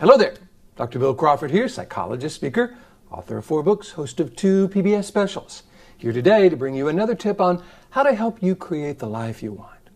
Hello there. Dr. Bill Crawford here, psychologist, speaker, author of four books, host of two PBS specials. Here today to bring you another tip on how to help you create the life you want.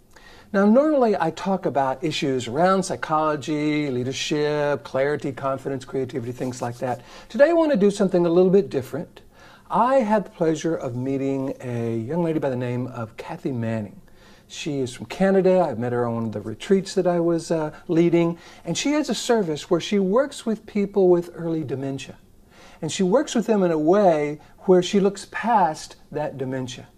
Now, normally I talk about issues around psychology, leadership, clarity, confidence, creativity, things like that. Today I want to do something a little bit different. I had the pleasure of meeting a young lady by the name of Kathy Manning. She is from Canada. I met her on one of the retreats that I was uh, leading. And she has a service where she works with people with early dementia. And she works with them in a way where she looks past that dementia.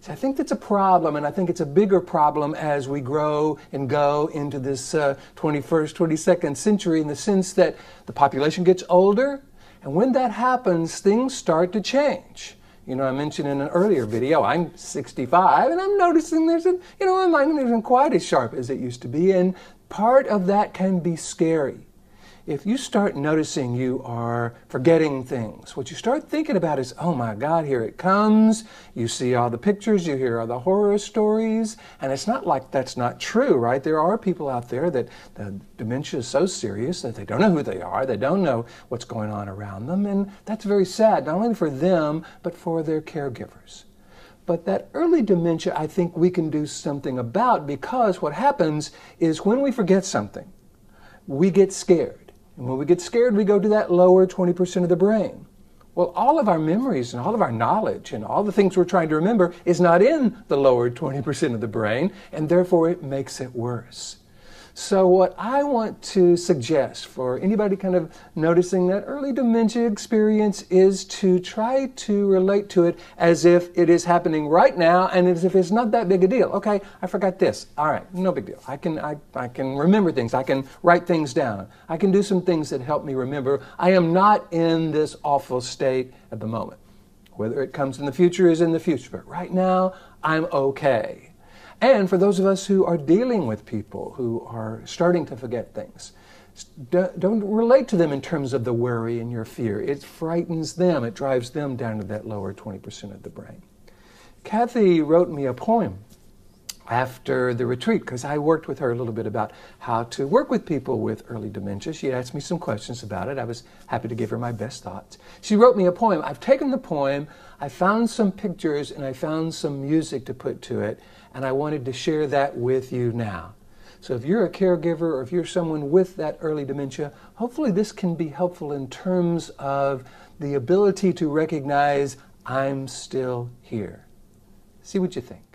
So I think that's a problem, and I think it's a bigger problem as we grow and go into this uh, 21st, 22nd century in the sense that the population gets older, and when that happens, things start to change. You know, I mentioned in an earlier video, I'm 65 and I'm noticing there's a, you know, my mind isn't quite as sharp as it used to be. And part of that can be scary if you start noticing you are forgetting things, what you start thinking about is, oh my God, here it comes. You see all the pictures, you hear all the horror stories, and it's not like that's not true, right? There are people out there that the dementia is so serious that they don't know who they are, they don't know what's going on around them, and that's very sad, not only for them, but for their caregivers. But that early dementia, I think we can do something about because what happens is when we forget something, we get scared and when we get scared, we go to that lower 20% of the brain. Well, all of our memories and all of our knowledge and all the things we're trying to remember is not in the lower 20% of the brain, and therefore it makes it worse. So, what I want to suggest for anybody kind of noticing that early dementia experience is to try to relate to it as if it is happening right now and as if it's not that big a deal. Okay, I forgot this. All right, no big deal. I can, I, I can remember things. I can write things down. I can do some things that help me remember. I am not in this awful state at the moment. Whether it comes in the future is in the future, but right now I'm okay. And for those of us who are dealing with people who are starting to forget things, don't relate to them in terms of the worry and your fear. It frightens them, it drives them down to that lower 20% of the brain. Kathy wrote me a poem after the retreat because I worked with her a little bit about how to work with people with early dementia. She asked me some questions about it. I was happy to give her my best thoughts. She wrote me a poem. I've taken the poem, I found some pictures, and I found some music to put to it, and I wanted to share that with you now. So if you're a caregiver or if you're someone with that early dementia, hopefully this can be helpful in terms of the ability to recognize I'm still here. See what you think.